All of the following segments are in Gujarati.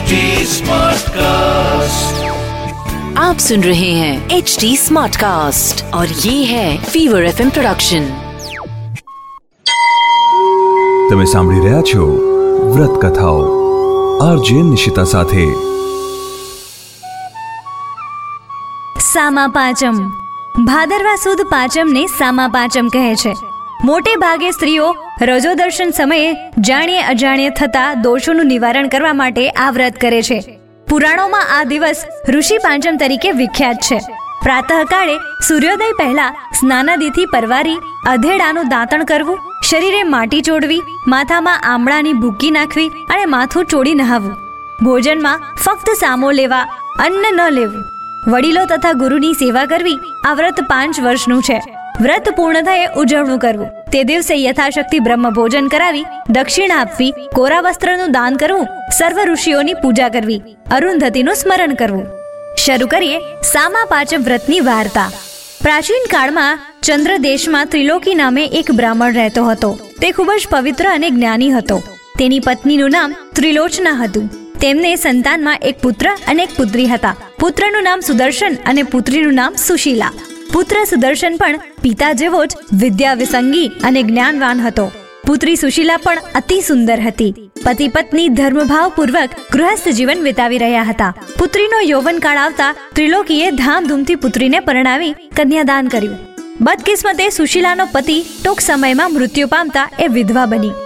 HD Smartcast. आप सुन रहे हैं एच डी स्मार्ट कास्ट और ये है फीवर एफ प्रोडक्शन તમે સાંભળી રહ્યા છો વ્રત કથાઓ આરજે નિશિતા સાથે સામા પાંચમ ભાદરવા સુદ પાંચમને સામા પાંચમ કહે છે મોટે ભાગે સ્ત્રીઓ રજો દર્શન સમયે જાણીએ અજાણીએ થતા દોષોનું નિવારણ કરવા માટે આ વ્રત કરે છે. પુરાણોમાં આ દિવસ ઋષિ પાંચમ તરીકે વિખ્યાત છે. પ્રાતઃકાળે સૂર્યોદય પહેલા સ્નાનાદિથી પરવારી અધેડાનું દાંતણ કરવું, શરીરે માટી ચોડવી, માથામાં આમળાની ભૂકી નાખવી અને માથું ચોડી નહાવવું. ભોજનમાં ફક્ત સામો લેવા, અન્ન ન લેવું. વડીલો તથા ગુરુની સેવા કરવી આ વ્રત પાંચ વર્ષનું છે. વ્રત પૂર્ણ થયે ઉજવણું કરવું. તે દિવસે યથાશક્તિ બ્રહ્મ ભોજન કરાવી, દક્ષિણા આપવી, કોરા વસ્ત્રનું દાન કરવું, સર્વ ઋષિઓની પૂજા કરવી, અરુંધતીનું સ્મરણ કરવું. શરૂ કરીએ સામા પાંચમ વ્રતની વાર્તા. પ્રાચીન કાળમાં ચંદ્ર દેશમાં ત્રિલોકી નામે એક બ્રાહ્મણ રહેતો હતો. તે ખૂબ જ પવિત્ર અને જ્ઞાની હતો. તેની પત્નીનું નામ ત્રિલોચના હતું. તેમને સંતાનમાં એક પુત્ર અને એક પુત્રી હતા. પુત્રનું નામ સુદર્શન અને પુત્રીનું નામ સુશીલા. પુત્ર સુદર્શન પણ પિતા જેવો જ વિદ્યા વિસંગી અને જ્ઞાનવાન હતો. પુત્રી સુશીલા પણ અતિ સુંદર હતી. પતિ પત્ની ધર્મભાવ પૂર્વક ગૃહસ્થ જીવન વિતાવી રહ્યા હતા. પુત્રીનો યૌવન કાળ આવતા ત્રિલોકીએ ધામધૂમથી પુત્રીને પરણાવી કન્યાદાન કર્યું. બદકિસ્મતે સુશીલાનો પતિ ટૂંક સમયમાં મૃત્યુ પામતા એ વિધવા બની.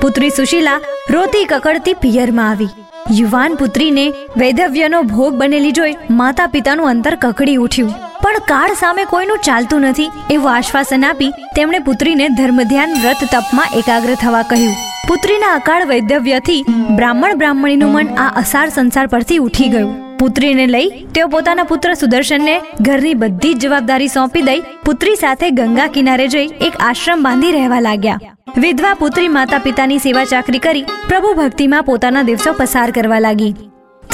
પુત્રી સુશીલા રોતી કકડતી પિયરમાં આવી. યુવાન પુત્રીને વૈધવ્યનો ભોગ બનેલી જોઈ માતા પિતાનું અંતર કકડી ઉઠ્યું. પણ કાળ સામે કોઈનું ચાલતું નથી એવું આશ્વાસન આપી તેમણે પુત્રીને ધર્મધ્યાન વ્રત તપમાં એકાગ્ર થવા કહ્યું. પુત્રીના અકાળ વૈધવ્યથી બ્રાહ્મણ બ્રાહ્મણીનું મન આ અસાર સંસાર પરથી ઉઠી ગયું. પુત્રીને લઈ તેઓ પોતાના પુત્ર સુદર્શનને ઘરની બધી જ જવાબદારી સોંપી દઈ પુત્રી સાથે ગંગા કિનારે જઈ એક આશ્રમ બાંધી રહેવા લાગ્યા. વિધવા પુત્રી માતા પિતાની સેવા ચાકરી કરી પ્રભુ ભક્તિમાં પોતાના દિવસો પસાર કરવા લાગી.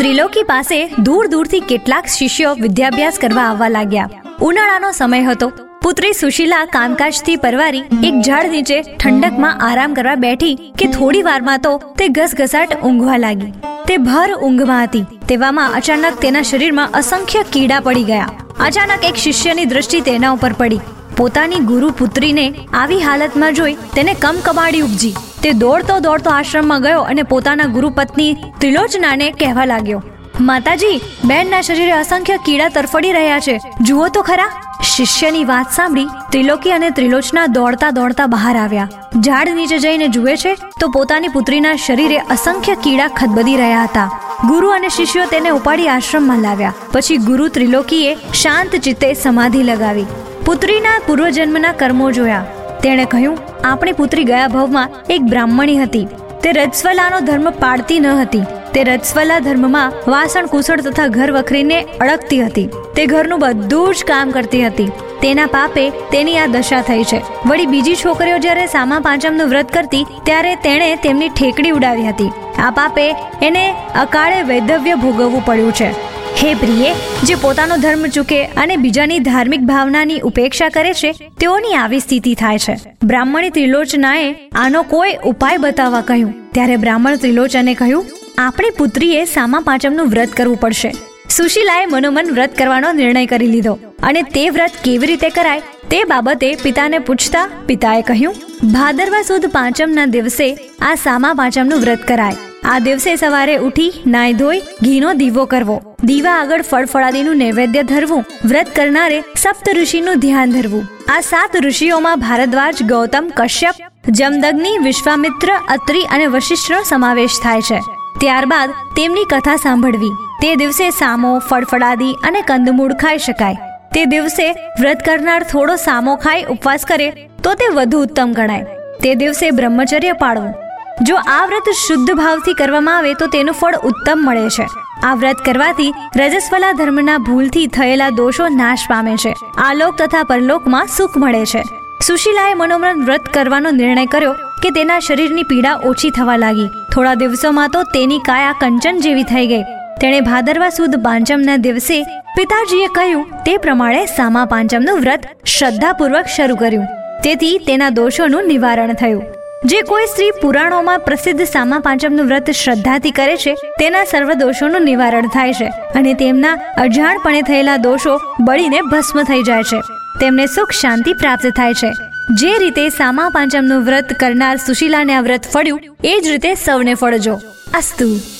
ત્રિલોકી પાસે દૂર દૂરથી કેટલાક શિષ્યો વિદ્યાભ્યાસ કરવા આવવા લાગ્યા. ઉનાળાનો સમય હતો. પુત્રી સુશીલા કામકાજથી પરવારી એક ઝાડ નીચે ઠંડકમાં આરામ કરવા બેઠી કે થોડી વારમાં તો તે ઘસઘસાટ ઊંઘવા લાગી. તે ભર ઊંઘમાં હતી. તેવામાં અચાનક તેના શરીરમાં અસંખ્ય કીડા પડી ગયા. અચાનક એક શિષ્યની દ્રષ્ટિ તેના ઉપર પડી. પોતાની ગુરુ પુત્રીને આવી હાલતમાં જોઈ તેને કમકમાડી ઉપજી. તે દોડતો દોડતો આશ્રમમાં ગયો અને પોતાના ગુરુ પત્ની ત્રિલોચનાને કહેવા લાગ્યો, માતાજી, બેનના શરીરે અસંખ્ય કીડા તરફડી રહ્યા છે. જુઓ તો ખરા. શિષ્યની વાત સાંભળી ત્રિલોકી અને ત્રિલોચના દોડતા દોડતા બહાર આવ્યા. ઝાડ નીચે જઈને જુએ છે તો પોતાની પુત્રીના શરીરે અસંખ્ય કીડા ખદબદી રહ્યા હતા. ગુરુ અને શિષ્યો તેને ઉપાડી આશ્રમમાં લાવ્યા. પછી ગુરુ ત્રિલોકીએ શાંત ચિત્તે સમાધિ લગાવી. પુત્રીના પૂર્વજન્મના કર્મો જોયા. તેણે કહ્યું, આપણી પુત્રી ગયા ભવમાં એક બ્રાહ્મણી હતી. તે રજસ્વલાનો ધર્મ પાળતી ન હતી. તે રજસ્વલા ધર્મમાં વાસણ કુશળ તથા ઘર વખરીને અડકતી હતી. તે ઘરનું બધું જ કામ કરતી હતી. તેના પાપે તેની આ દશા થઈ છે. વળી બીજી છોકરીઓ જ્યારે સામા પાંચમનું વ્રત કરતી, ત્યારે તેણે તેમની ઠેકડી ઉડાવી હતી. આ પાપે એને અકાળે વૈધવ્ય ભોગવવું પડ્યું છે. હે પ્રિયે, જે પોતાનો ધર્મ ચૂકે અને બીજાની ધાર્મિક ભાવનાની ઉપેક્ષા કરે છે, તેઓની આવી સ્થિતિ થાય છે. બ્રાહ્મણી ત્રિલોચનાએ આનો કોઈ ઉપાય બતાવવા કહ્યું. ત્યારે બ્રાહ્મણ ત્રિલોચને કહ્યું, આપણી પુત્રીએ સામા પાંચમનું વ્રત કરવું પડશે. સુશીલાએ મનોમન વ્રત કરવાનો નિર્ણય કરી લીધો અને તે વ્રત કેવી રીતે કરાય તે બાબતે પિતાને પૂછતા પિતાએ કહ્યું, ભાદરવા સુદ પાંચમના દિવસે આ સામા પાંચમનું વ્રત કરાય. આ દિવસે સવારે ઉઠી નાય ધોઈ, ઘીનો દીવો કરવો. દીવા આગળ ફળફળાદીનું નૈવેદ્ય ધરવું. વ્રત કરનારે સપ્ત ઋષિનું ધ્યાન ધરવું. આ સાત ઋષિઓમાં ભારદ્વાજ, ગૌતમ, કશ્યપ, જમદગ્નિ, વિશ્વામિત્ર, અત્રિ અને વશિષ્ઠનો સમાવેશ થાય છે. ત્યારબાદ તેમની કથા સાંભળવી. તે દિવસે સામો, ફળફળાદી અને કંદમૂળ ખાઈ શકાય. તે દિવસે વ્રત કરનાર થોડો સામો ખાઈ ઉપવાસ કરે તો તે વધુ ઉત્તમ ગણાય. તે દિવસે બ્રહ્મચર્ય પાળવું. જો આ વ્રત શુદ્ધ ભાવથી કરવામાં આવે તો તેનું ફળ ઉત્તમ મળે છે. આ વ્રત કરવાથી રજસ્વલા ધર્મના ભૂલથી થયેલા દોષો નાશ પામે છે. આલોક તથા પરલોકમાં સુખ મળે છે. સુશીલાએ મનોમન વ્રત કરવાનો નિર્ણય કર્યો કે તેના શરીરની પીડા ઓછી થવા લાગી. થોડા દિવસોમાં તો તેની કાયા કંચન જેવી થઈ ગઈ. તેણે ભાદરવા સુદ પાંચમના દિવસે પિતાજીએ કહ્યું, તે પ્રમાણે સામા પાંચમનું વ્રત શ્રદ્ધાપૂર્વક શરૂ કર્યું. તેથી તેના દોષોનું નિવારણ થયું. જે કોઈ સ્ત્રી પુરાણોમાં પ્રસિદ્ધ સામા પાંચમનું વ્રત શ્રદ્ધાથી કરે છે, તેના સર્વ દોષોનું નિવારણ થાય છે અને તેમના અજાણપણે થયેલા દોષો બળીને ભસ્મ થઈ જાય છે. તેમને સુખ શાંતિ પ્રાપ્ત થાય છે. જે રીતે સામા પાંચમનું વ્રત કરનાર સુશીલાને આ વ્રત ફળ્યું, એ જ રીતે સૌને ફળજો. અસ્તુ.